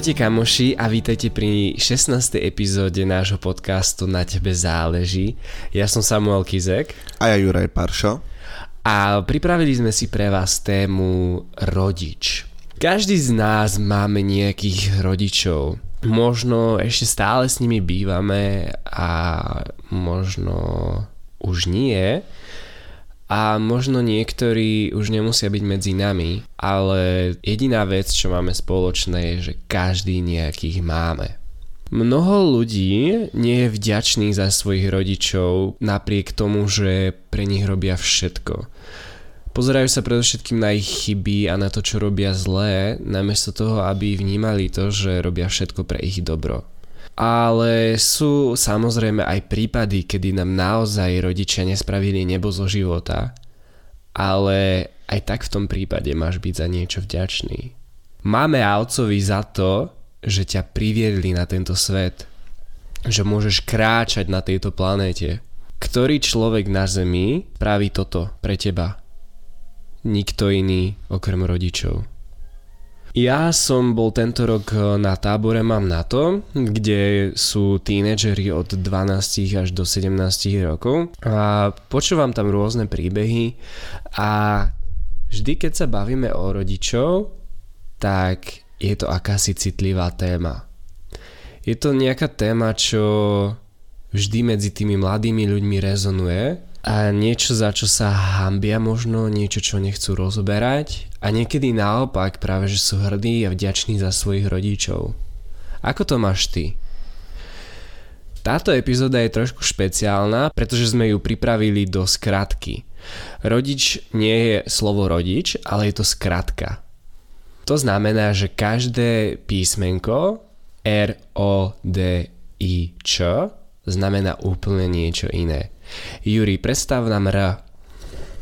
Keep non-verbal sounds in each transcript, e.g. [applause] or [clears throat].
Ahojte kamoši a vítajte pri 16. epizóde nášho podcastu Na tebe záleží. Ja som Samuel Kizek. A ja Juraj Paršo. A pripravili sme si pre vás tému rodič. Každý z nás máme nejakých rodičov. Možno ešte stále s nimi bývame a možno už nie a možno niektorí už nemusia byť medzi nami, ale jediná vec, čo máme spoločné, je, že každý nejakých máme. Mnoho ľudí nie je vďačných za svojich rodičov napriek tomu, že pre nich robia všetko. Pozerajú sa predovšetkým na ich chyby a na to, čo robia zlé, namiesto toho, aby vnímali to, že robia všetko pre ich dobro. Ale sú samozrejme aj prípady, kedy nám naozaj rodičia nespravili nebo zo života, ale aj tak v tom prípade máš byť za niečo vďačný. Máme Otcovi za to, že ťa priviedli na tento svet, že môžeš kráčať na tejto planéte. Ktorý človek na Zemi praví toto pre teba? Nikto iný okrem rodičov. Ja som bol tento rok eh, na tábore Mám na to, kde sú tínedžeri od 12 až do 17 rokov a počúvam tam rôzne príbehy a vždy keď sa bavíme o rodičov, tak je to akási citlivá téma. Je to nejaká téma, čo vždy medzi tými mladými ľuďmi rezonuje a niečo, za čo sa hambia možno, niečo, čo nechcú rozoberať a niekedy naopak práve, že sú hrdí a vďační za svojich rodičov. Ako to máš ty? Táto epizóda je trošku špeciálna, pretože sme ju pripravili do skratky. Rodič nie je slovo rodič, ale je to skratka. To znamená, že každé písmenko R, O, D, I, Č znamená úplne niečo iné. Juri, predstav nám R.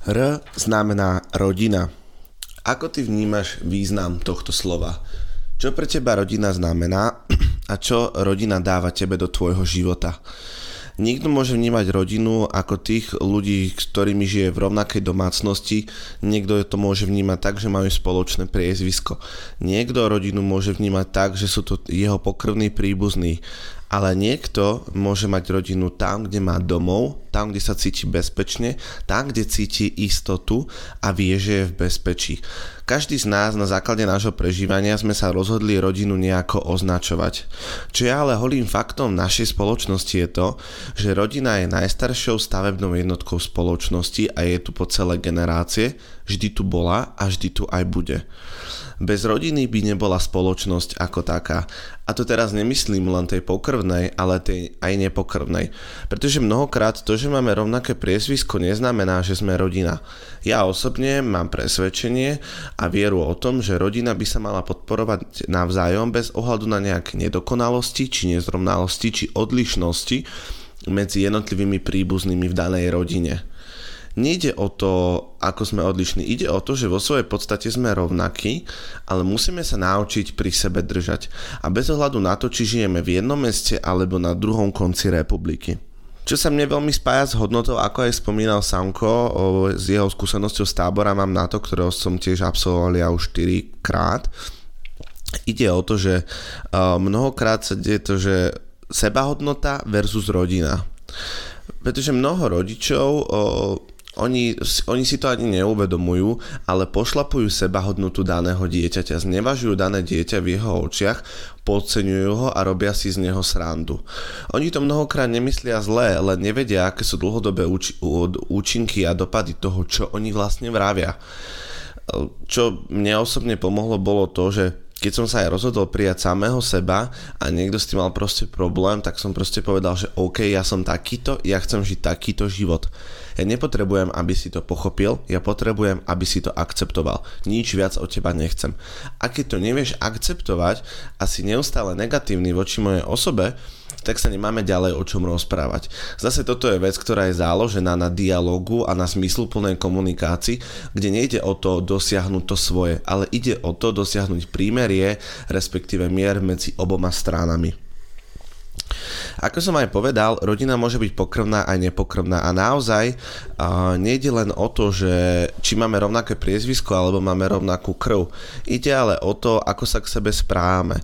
R znamená rodina. Ako ty vnímaš význam tohto slova? Čo pre teba rodina znamená [clears throat] a čo rodina dáva tebe do tvojho života? Niekto môže vnímať rodinu ako tých ľudí, ktorými žije v rovnakej domácnosti, niekto to môže vnímať tak, že majú spoločné priezvisko. Niekto rodinu môže vnímať tak, že sú to jeho pokrvní príbuzní ale niekto môže mať rodinu tam, kde má domov, tam, kde sa cíti bezpečne, tam, kde cíti istotu a vie, že je v bezpečí. Každý z nás na základe nášho prežívania sme sa rozhodli rodinu nejako označovať. Čo je ale holým faktom našej spoločnosti je to, že rodina je najstaršou stavebnou jednotkou spoločnosti a je tu po celé generácie, vždy tu bola a vždy tu aj bude. Bez rodiny by nebola spoločnosť ako taká. A to teraz nemyslím len tej pokrvnej, ale tej aj nepokrvnej. Pretože mnohokrát to, že máme rovnaké priezvisko, neznamená, že sme rodina. Ja osobne mám presvedčenie a vieru o tom, že rodina by sa mala podporovať navzájom bez ohľadu na nejaké nedokonalosti, či nezrovnalosti, či odlišnosti medzi jednotlivými príbuznými v danej rodine nejde o to, ako sme odlišní. Ide o to, že vo svojej podstate sme rovnakí, ale musíme sa naučiť pri sebe držať. A bez ohľadu na to, či žijeme v jednom meste alebo na druhom konci republiky. Čo sa mne veľmi spája s hodnotou, ako aj spomínal Samko, o, s jeho skúsenosťou z tábora mám na to, ktorého som tiež absolvoval ja už 4 krát. Ide o to, že uh, mnohokrát sa deje to, že sebahodnota versus rodina. Pretože mnoho rodičov uh, oni, oni si to ani neuvedomujú, ale pošlapujú seba hodnotu daného dieťaťa, znevažujú dané dieťa v jeho očiach, podceňujú ho a robia si z neho srandu. Oni to mnohokrát nemyslia zlé, len nevedia, aké sú dlhodobé úč- účinky a dopady toho, čo oni vlastne vravia. Čo mne osobne pomohlo bolo to, že keď som sa aj rozhodol prijať samého seba a niekto s tým mal proste problém, tak som proste povedal, že OK, ja som takýto, ja chcem žiť takýto život. Ja nepotrebujem, aby si to pochopil, ja potrebujem, aby si to akceptoval. Nič viac od teba nechcem. A keď to nevieš akceptovať a si neustále negatívny voči mojej osobe, tak sa nemáme ďalej o čom rozprávať. Zase toto je vec, ktorá je záložená na dialogu a na zmysluplnej komunikácii, kde nejde o to dosiahnuť to svoje, ale ide o to dosiahnuť prímerie, respektíve mier medzi oboma stránami. Ako som aj povedal, rodina môže byť pokrvná aj nepokrvná a naozaj uh, nejde len o to, že či máme rovnaké priezvisko alebo máme rovnakú krv. Ide ale o to, ako sa k sebe správame.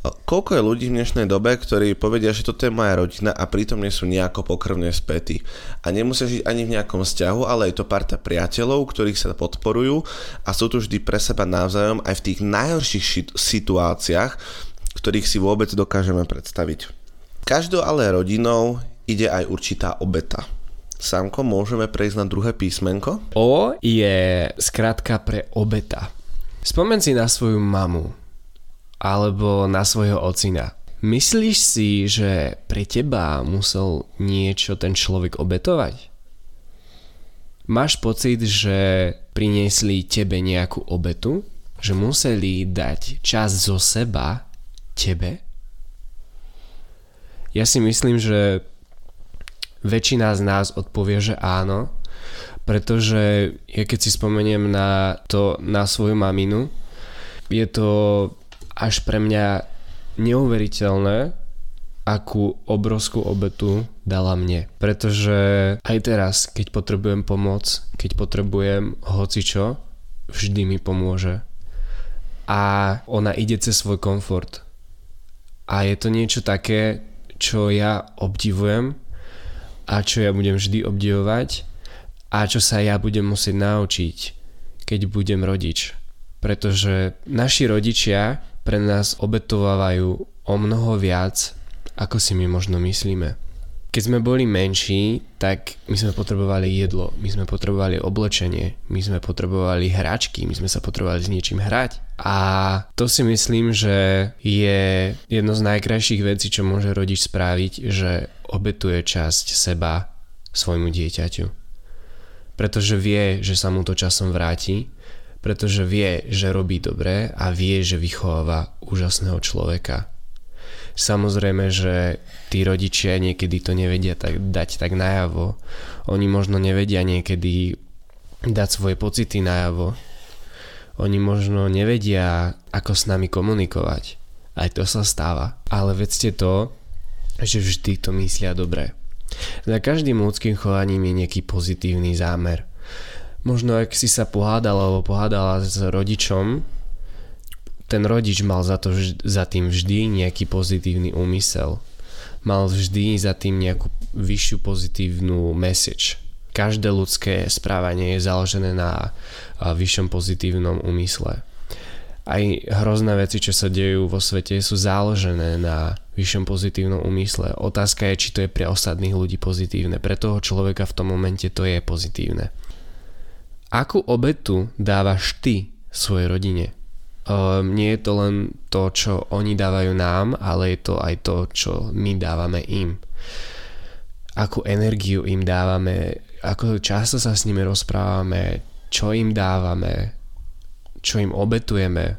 Koľko je ľudí v dnešnej dobe, ktorí povedia, že toto je moja rodina a pritom nie sú nejako pokrvne spätí. A nemusia žiť ani v nejakom vzťahu, ale je to parta priateľov, ktorých sa podporujú a sú tu vždy pre seba navzájom aj v tých najhorších situáciách, ktorých si vôbec dokážeme predstaviť. Každou ale rodinou ide aj určitá obeta. Samko, môžeme prejsť na druhé písmenko? O je skratka pre obeta. Spomen si na svoju mamu alebo na svojho ocina. Myslíš si, že pre teba musel niečo ten človek obetovať? Máš pocit, že priniesli tebe nejakú obetu? Že museli dať čas zo seba tebe? Ja si myslím, že väčšina z nás odpovie, že áno, pretože ja keď si spomeniem na to, na svoju maminu, je to až pre mňa neuveriteľné, akú obrovskú obetu dala mne. Pretože aj teraz, keď potrebujem pomoc, keď potrebujem hocičo, vždy mi pomôže. A ona ide cez svoj komfort. A je to niečo také, čo ja obdivujem a čo ja budem vždy obdivovať a čo sa ja budem musieť naučiť, keď budem rodič. Pretože naši rodičia pre nás obetovávajú o mnoho viac, ako si my možno myslíme. Keď sme boli menší, tak my sme potrebovali jedlo, my sme potrebovali oblečenie, my sme potrebovali hračky, my sme sa potrebovali s niečím hrať. A to si myslím, že je jedno z najkrajších vecí, čo môže rodič spraviť, že obetuje časť seba svojmu dieťaťu. Pretože vie, že sa mu to časom vráti pretože vie, že robí dobre a vie, že vychováva úžasného človeka. Samozrejme, že tí rodičia niekedy to nevedia tak, dať tak najavo. Oni možno nevedia niekedy dať svoje pocity najavo. Oni možno nevedia, ako s nami komunikovať. Aj to sa stáva. Ale vedzte to, že vždy to myslia dobre. Za každým ľudským chovaním je nejaký pozitívny zámer možno ak si sa pohádal alebo pohádala s rodičom, ten rodič mal za, to, za tým vždy nejaký pozitívny úmysel. Mal vždy za tým nejakú vyššiu pozitívnu message. Každé ľudské správanie je založené na vyššom pozitívnom úmysle. Aj hrozné veci, čo sa dejú vo svete, sú založené na vyššom pozitívnom úmysle. Otázka je, či to je pre ostatných ľudí pozitívne. Pre toho človeka v tom momente to je pozitívne. Akú obetu dávaš ty svojej rodine? Um, nie je to len to, čo oni dávajú nám, ale je to aj to, čo my dávame im. Akú energiu im dávame, ako často sa s nimi rozprávame, čo im dávame, čo im obetujeme.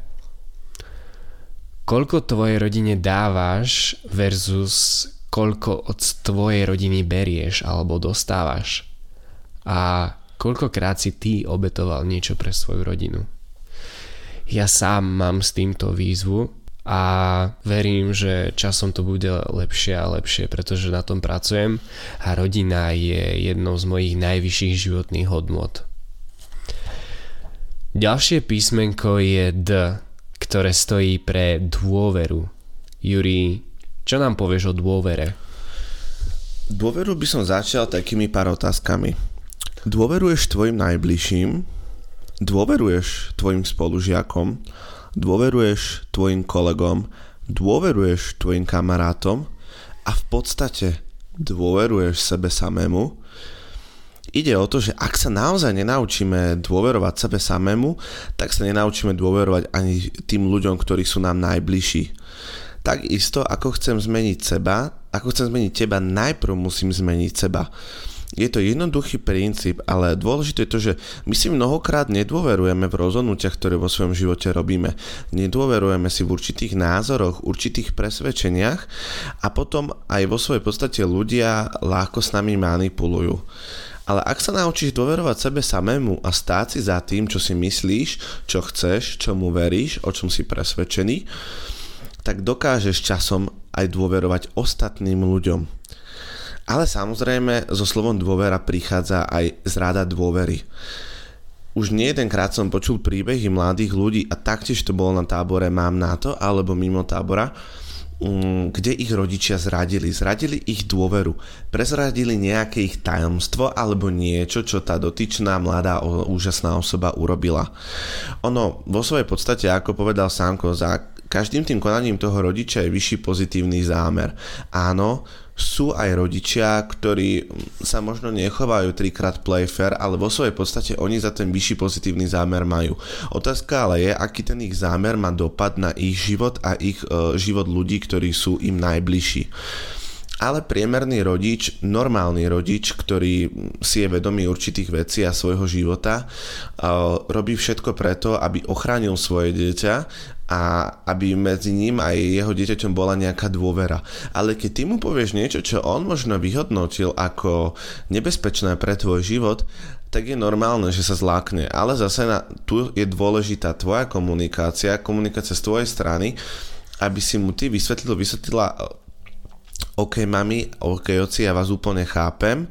Koľko tvojej rodine dávaš versus koľko od tvojej rodiny berieš alebo dostávaš. A Koľkokrát si ty obetoval niečo pre svoju rodinu? Ja sám mám s týmto výzvu a verím, že časom to bude lepšie a lepšie, pretože na tom pracujem a rodina je jednou z mojich najvyšších životných hodnot. Ďalšie písmenko je D, ktoré stojí pre dôveru. Juri, čo nám povieš o dôvere? Dôveru by som začal takými pár otázkami. Dôveruješ tvojim najbližším, dôveruješ tvojim spolužiakom, dôveruješ tvojim kolegom, dôveruješ tvojim kamarátom a v podstate dôveruješ sebe samému. Ide o to, že ak sa naozaj nenaučíme dôverovať sebe samému, tak sa nenaučíme dôverovať ani tým ľuďom, ktorí sú nám najbližší. Takisto, ako chcem zmeniť seba, ako chcem zmeniť teba, najprv musím zmeniť seba. Je to jednoduchý princíp, ale dôležité je to, že my si mnohokrát nedôverujeme v rozhodnutiach, ktoré vo svojom živote robíme. Nedôverujeme si v určitých názoroch, určitých presvedčeniach a potom aj vo svojej podstate ľudia ľahko s nami manipulujú. Ale ak sa naučíš dôverovať sebe samému a stáť si za tým, čo si myslíš, čo chceš, čomu veríš, o čom si presvedčený, tak dokážeš časom aj dôverovať ostatným ľuďom. Ale samozrejme, so slovom dôvera prichádza aj zrada dôvery. Už nie jedenkrát som počul príbehy mladých ľudí a taktiež to bolo na tábore Mám na to alebo mimo tábora, mm, kde ich rodičia zradili. Zradili ich dôveru. Prezradili nejaké ich tajomstvo alebo niečo, čo tá dotyčná mladá úžasná osoba urobila. Ono vo svojej podstate, ako povedal Sánko, za každým tým konaním toho rodiča je vyšší pozitívny zámer. Áno, sú aj rodičia, ktorí sa možno nechovajú trikrát playfair, ale vo svojej podstate oni za ten vyšší pozitívny zámer majú. Otázka ale je, aký ten ich zámer má dopad na ich život a ich e, život ľudí, ktorí sú im najbližší ale priemerný rodič, normálny rodič, ktorý si je vedomý určitých vecí a svojho života, e, robí všetko preto, aby ochránil svoje dieťa a aby medzi ním aj jeho dieťaťom bola nejaká dôvera. Ale keď ty mu povieš niečo, čo on možno vyhodnotil ako nebezpečné pre tvoj život, tak je normálne, že sa zlákne. Ale zase na, tu je dôležitá tvoja komunikácia, komunikácia z tvojej strany, aby si mu ty vysvetlil, vysvetlila OK mami, OK oci, ja vás úplne chápem,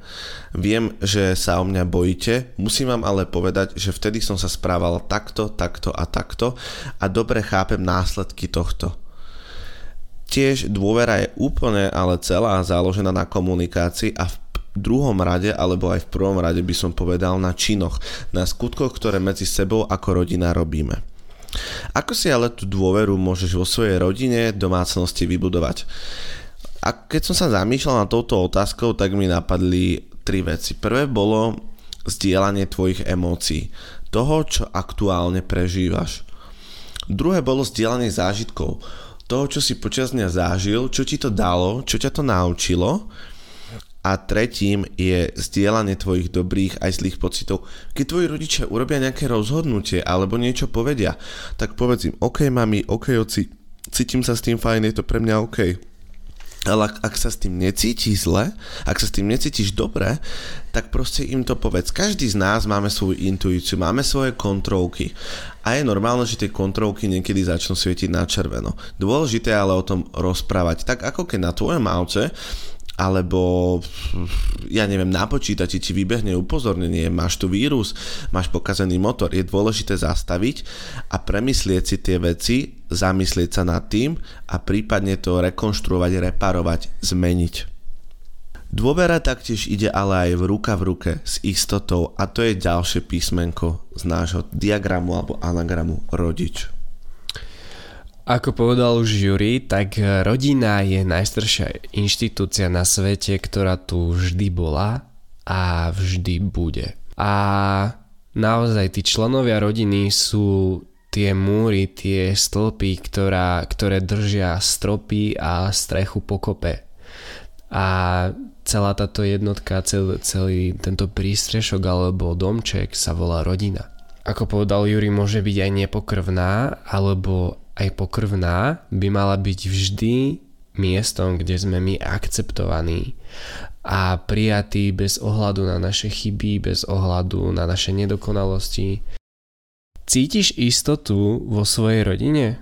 viem, že sa o mňa bojíte, musím vám ale povedať, že vtedy som sa správal takto, takto a takto a dobre chápem následky tohto. Tiež dôvera je úplne ale celá založená na komunikácii a v druhom rade alebo aj v prvom rade by som povedal na činoch, na skutkoch, ktoré medzi sebou ako rodina robíme. Ako si ale tú dôveru môžeš vo svojej rodine, domácnosti vybudovať? A keď som sa zamýšľal na touto otázkou, tak mi napadli tri veci. Prvé bolo zdieľanie tvojich emócií, toho, čo aktuálne prežívaš. Druhé bolo zdieľanie zážitkov, toho, čo si počas dňa zažil, čo ti to dalo, čo ťa to naučilo. A tretím je zdieľanie tvojich dobrých aj zlých pocitov. Keď tvoji rodičia urobia nejaké rozhodnutie alebo niečo povedia, tak povedz im, OK mami, OK oci, cítim sa s tým fajn, je to pre mňa OK ale ak, ak sa s tým necítiš zle, ak sa s tým necítiš dobre, tak proste im to povedz. Každý z nás máme svoju intuíciu, máme svoje kontrolky. A je normálne, že tie kontrolky niekedy začnú svietiť na červeno. Dôležité je ale o tom rozprávať. Tak ako keď na tvojom aute alebo ja neviem, na počítači ti vybehne upozornenie, máš tu vírus, máš pokazený motor, je dôležité zastaviť a premyslieť si tie veci, zamyslieť sa nad tým a prípadne to rekonštruovať, reparovať, zmeniť. Dôvera taktiež ide ale aj v ruka v ruke s istotou a to je ďalšie písmenko z nášho diagramu alebo anagramu rodič. Ako povedal už Juri, tak rodina je najstaršia inštitúcia na svete, ktorá tu vždy bola a vždy bude. A naozaj tí členovia rodiny sú tie múry, tie stĺpy, ktorá, ktoré držia stropy a strechu pokope. A celá táto jednotka, celý, celý tento prístrešok alebo domček sa volá rodina. Ako povedal Juri, môže byť aj nepokrvná alebo aj pokrvná by mala byť vždy miestom, kde sme my akceptovaní a prijatí bez ohľadu na naše chyby, bez ohľadu na naše nedokonalosti. Cítiš istotu vo svojej rodine?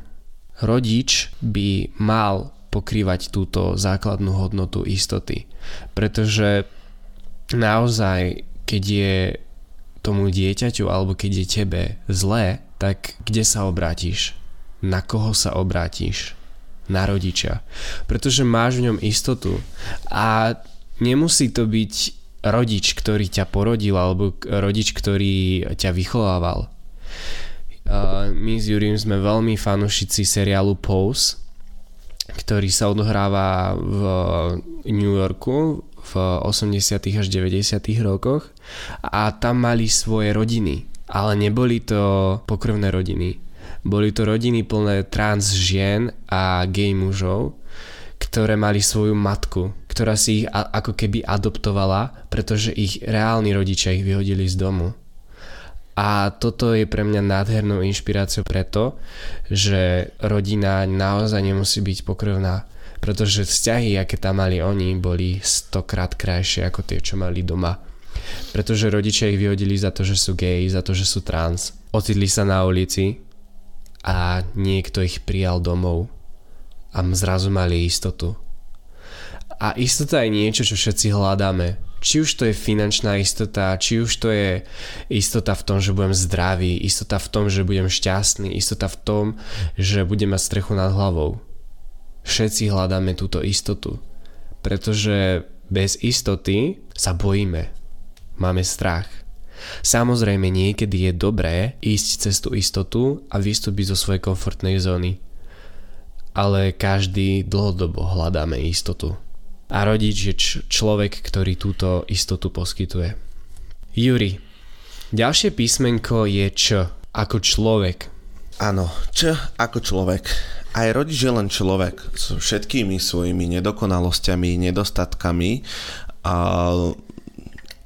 Rodič by mal pokrývať túto základnú hodnotu istoty, pretože naozaj, keď je tomu dieťaťu alebo keď je tebe zlé, tak kde sa obrátiš? Na koho sa obrátiš. Na rodiča. Pretože máš v ňom istotu. A nemusí to byť rodič, ktorý ťa porodil, alebo rodič, ktorý ťa vychovával. My s Jurím sme veľmi fanúšici seriálu Pose, ktorý sa odohráva v New Yorku v 80. až 90. rokoch a tam mali svoje rodiny, ale neboli to pokrvné rodiny boli to rodiny plné trans žien a gay mužov, ktoré mali svoju matku, ktorá si ich ako keby adoptovala, pretože ich reálni rodičia ich vyhodili z domu. A toto je pre mňa nádhernou inšpiráciou preto, že rodina naozaj nemusí byť pokrvná, pretože vzťahy, aké tam mali oni, boli stokrát krajšie ako tie, čo mali doma. Pretože rodičia ich vyhodili za to, že sú gay, za to, že sú trans. Ocitli sa na ulici, a niekto ich prijal domov a zrazu mali istotu. A istota je niečo, čo všetci hľadáme. Či už to je finančná istota, či už to je istota v tom, že budem zdravý, istota v tom, že budem šťastný, istota v tom, že budem mať strechu nad hlavou. Všetci hľadáme túto istotu, pretože bez istoty sa bojíme. Máme strach. Samozrejme niekedy je dobré ísť cez tú istotu a vystúpiť zo svojej komfortnej zóny. Ale každý dlhodobo hľadáme istotu a rodič je č- človek, ktorý túto istotu poskytuje. Juri, ďalšie písmenko je Č, ako človek. Áno, Č ako človek. Aj rodič je len človek s všetkými svojimi nedokonalosťami, nedostatkami a,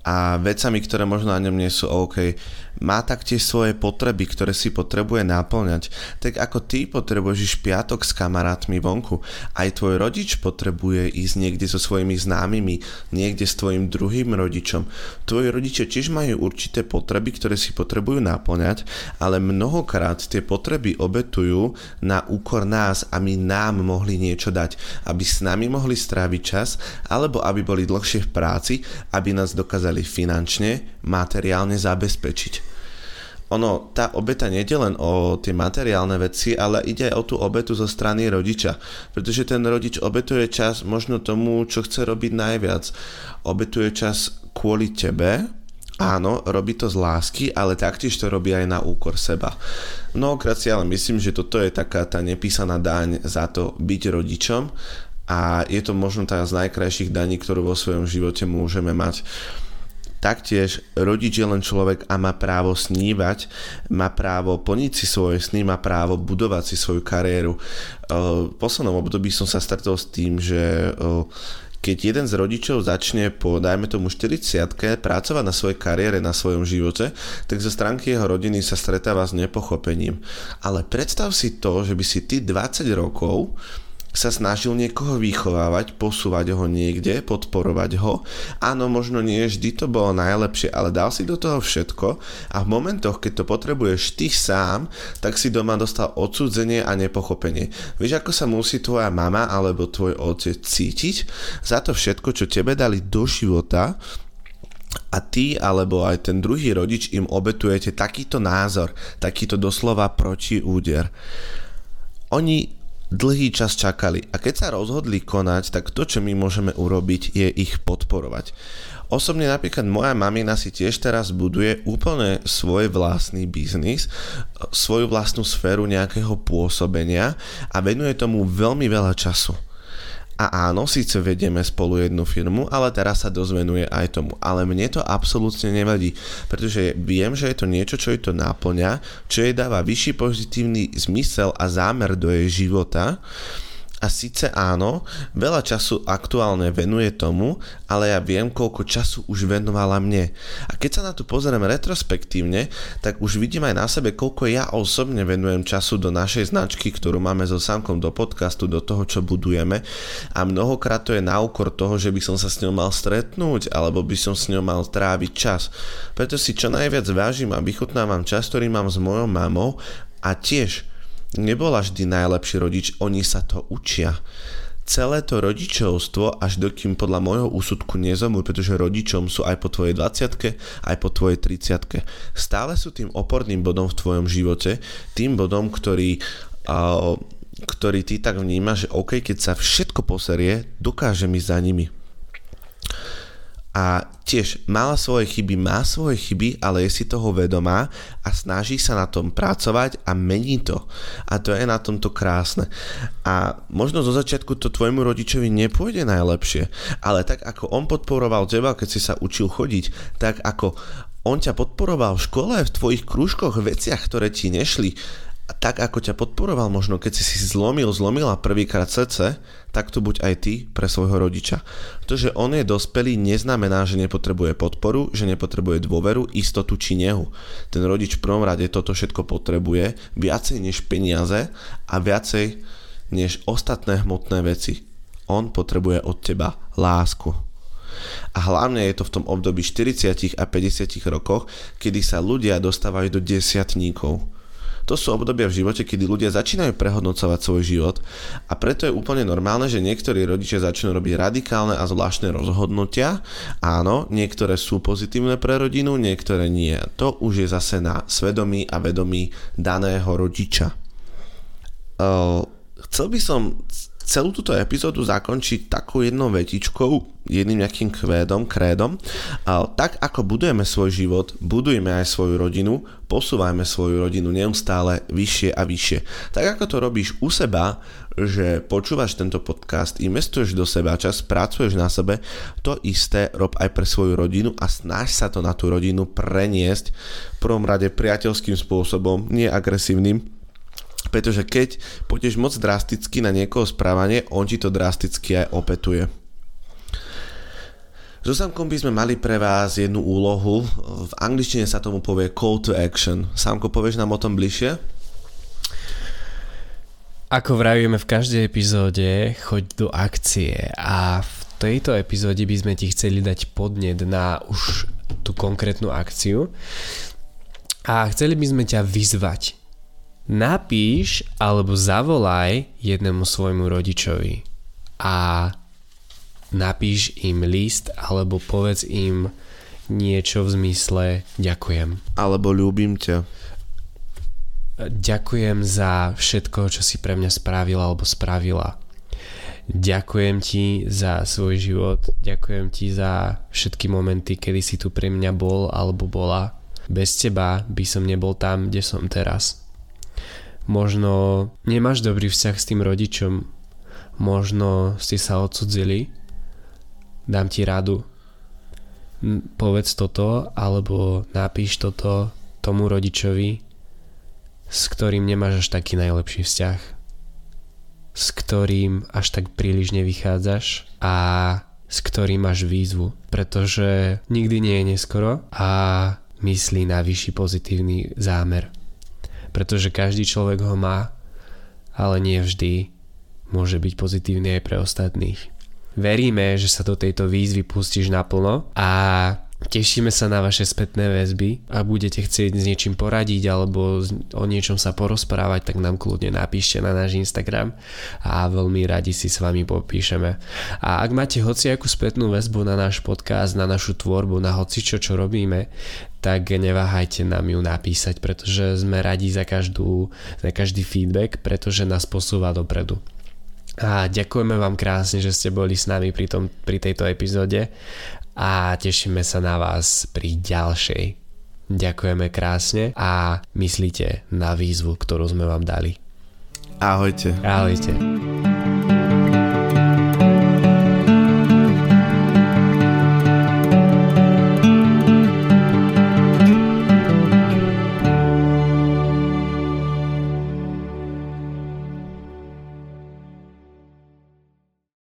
a vecami, ktoré možno na ňom nie sú OK má taktiež svoje potreby, ktoré si potrebuje náplňať. Tak ako ty potrebuješ piatok s kamarátmi vonku, aj tvoj rodič potrebuje ísť niekde so svojimi známymi, niekde s tvojim druhým rodičom. Tvoji rodičia tiež majú určité potreby, ktoré si potrebujú náplňať, ale mnohokrát tie potreby obetujú na úkor nás a my nám mohli niečo dať, aby s nami mohli stráviť čas, alebo aby boli dlhšie v práci, aby nás dokázali finančne, materiálne zabezpečiť ono, tá obeta nie je len o tie materiálne veci, ale ide aj o tú obetu zo strany rodiča. Pretože ten rodič obetuje čas možno tomu, čo chce robiť najviac. Obetuje čas kvôli tebe, Áno, robí to z lásky, ale taktiež to robí aj na úkor seba. Mnohokrát si ale myslím, že toto je taká tá nepísaná daň za to byť rodičom a je to možno tá z najkrajších daní, ktorú vo svojom živote môžeme mať. Taktiež rodič je len človek a má právo snívať, má právo plniť si svoje sny, má právo budovať si svoju kariéru. V poslednom období som sa stretol s tým, že keď jeden z rodičov začne po, dajme tomu 40 pracovať na svojej kariére, na svojom živote, tak zo stránky jeho rodiny sa stretáva s nepochopením. Ale predstav si to, že by si ty 20 rokov sa snažil niekoho vychovávať, posúvať ho niekde, podporovať ho. Áno, možno nie vždy to bolo najlepšie, ale dal si do toho všetko a v momentoch, keď to potrebuješ ty sám, tak si doma dostal odsudzenie a nepochopenie. Vieš, ako sa musí tvoja mama alebo tvoj otec cítiť za to všetko, čo tebe dali do života, a ty alebo aj ten druhý rodič im obetujete takýto názor, takýto doslova protiúder. Oni dlhý čas čakali a keď sa rozhodli konať, tak to, čo my môžeme urobiť, je ich podporovať. Osobne napríklad moja mamina si tiež teraz buduje úplne svoj vlastný biznis, svoju vlastnú sféru nejakého pôsobenia a venuje tomu veľmi veľa času. A áno, síce vedieme spolu jednu firmu, ale teraz sa dozvenuje aj tomu. Ale mne to absolútne nevadí, pretože viem, že je to niečo, čo jej to náplňa, čo jej dáva vyšší pozitívny zmysel a zámer do jej života a síce áno, veľa času aktuálne venuje tomu, ale ja viem, koľko času už venovala mne. A keď sa na to pozriem retrospektívne, tak už vidím aj na sebe, koľko ja osobne venujem času do našej značky, ktorú máme so Samkom do podcastu, do toho, čo budujeme. A mnohokrát to je na úkor toho, že by som sa s ňou mal stretnúť, alebo by som s ňou mal tráviť čas. Preto si čo najviac vážim a vychutnávam čas, ktorý mám s mojou mamou a tiež nebola vždy najlepší rodič, oni sa to učia. Celé to rodičovstvo, až dokým podľa môjho úsudku nezomú, pretože rodičom sú aj po tvojej 20 aj po tvojej 30 Stále sú tým oporným bodom v tvojom živote, tým bodom, ktorý, ktorý ty tak vnímaš, že OK, keď sa všetko poserie, dokážem ísť za nimi a tiež mala svoje chyby, má svoje chyby, ale je si toho vedomá a snaží sa na tom pracovať a mení to. A to je na tomto krásne. A možno zo začiatku to tvojmu rodičovi nepôjde najlepšie, ale tak ako on podporoval teba, keď si sa učil chodiť, tak ako on ťa podporoval v škole, v tvojich krúžkoch, veciach, ktoré ti nešli, tak ako ťa podporoval možno, keď si si zlomil, zlomila prvýkrát srdce, tak to buď aj ty pre svojho rodiča. To, že on je dospelý, neznamená, že nepotrebuje podporu, že nepotrebuje dôveru, istotu či nehu. Ten rodič v prvom rade toto všetko potrebuje, viacej než peniaze a viacej než ostatné hmotné veci. On potrebuje od teba lásku. A hlavne je to v tom období 40 a 50 rokoch, kedy sa ľudia dostávajú do desiatníkov To sú obdobia v živote, kedy ľudia začínajú prehodnocovať svoj život a preto je úplne normálne, že niektorí rodičia začnú robiť radikálne a zvláštne rozhodnutia. Áno, niektoré sú pozitívne pre rodinu, niektoré nie. To už je zase na svedomí a vedomí daného rodiča. Uh, chcel by som celú túto epizódu zakončiť takou jednou vetičkou, jedným nejakým kvédom, krédom. A tak ako budujeme svoj život, budujeme aj svoju rodinu, posúvajme svoju rodinu neustále vyššie a vyššie. Tak ako to robíš u seba, že počúvaš tento podcast, investuješ do seba čas, pracuješ na sebe, to isté rob aj pre svoju rodinu a snaž sa to na tú rodinu preniesť v prvom rade priateľským spôsobom, nie agresívnym, pretože keď pôjdeš moc drasticky na niekoho správanie, on ti to drasticky aj opetuje. So Samkom by sme mali pre vás jednu úlohu. V angličtine sa tomu povie call to action. Samko, povieš nám o tom bližšie? Ako vravíme v každej epizóde, choď do akcie a v tejto epizóde by sme ti chceli dať podnet na už tú konkrétnu akciu a chceli by sme ťa vyzvať napíš alebo zavolaj jednému svojmu rodičovi a napíš im list alebo povedz im niečo v zmysle ďakujem. Alebo ľúbim ťa. Ďakujem za všetko, čo si pre mňa spravila alebo spravila. Ďakujem ti za svoj život, ďakujem ti za všetky momenty, kedy si tu pre mňa bol alebo bola. Bez teba by som nebol tam, kde som teraz možno nemáš dobrý vzťah s tým rodičom, možno ste sa odsudzili, dám ti radu, povedz toto, alebo napíš toto tomu rodičovi, s ktorým nemáš až taký najlepší vzťah, s ktorým až tak príliš nevychádzaš a s ktorým máš výzvu, pretože nikdy nie je neskoro a myslí na vyšší pozitívny zámer pretože každý človek ho má, ale nie vždy môže byť pozitívny aj pre ostatných. Veríme, že sa do tejto výzvy pustíš naplno a tešíme sa na vaše spätné väzby. a budete chcieť s niečím poradiť alebo o niečom sa porozprávať, tak nám kľudne napíšte na náš Instagram a veľmi radi si s vami popíšeme. A ak máte hociakú spätnú väzbu na náš podcast, na našu tvorbu, na hocičo, čo robíme, tak neváhajte nám ju napísať, pretože sme radi za, každú, za každý feedback, pretože nás posúva dopredu. A ďakujeme vám krásne, že ste boli s nami pri, tom, pri tejto epizóde a tešíme sa na vás pri ďalšej. Ďakujeme krásne a myslíte na výzvu, ktorú sme vám dali. Ahojte. Ahojte.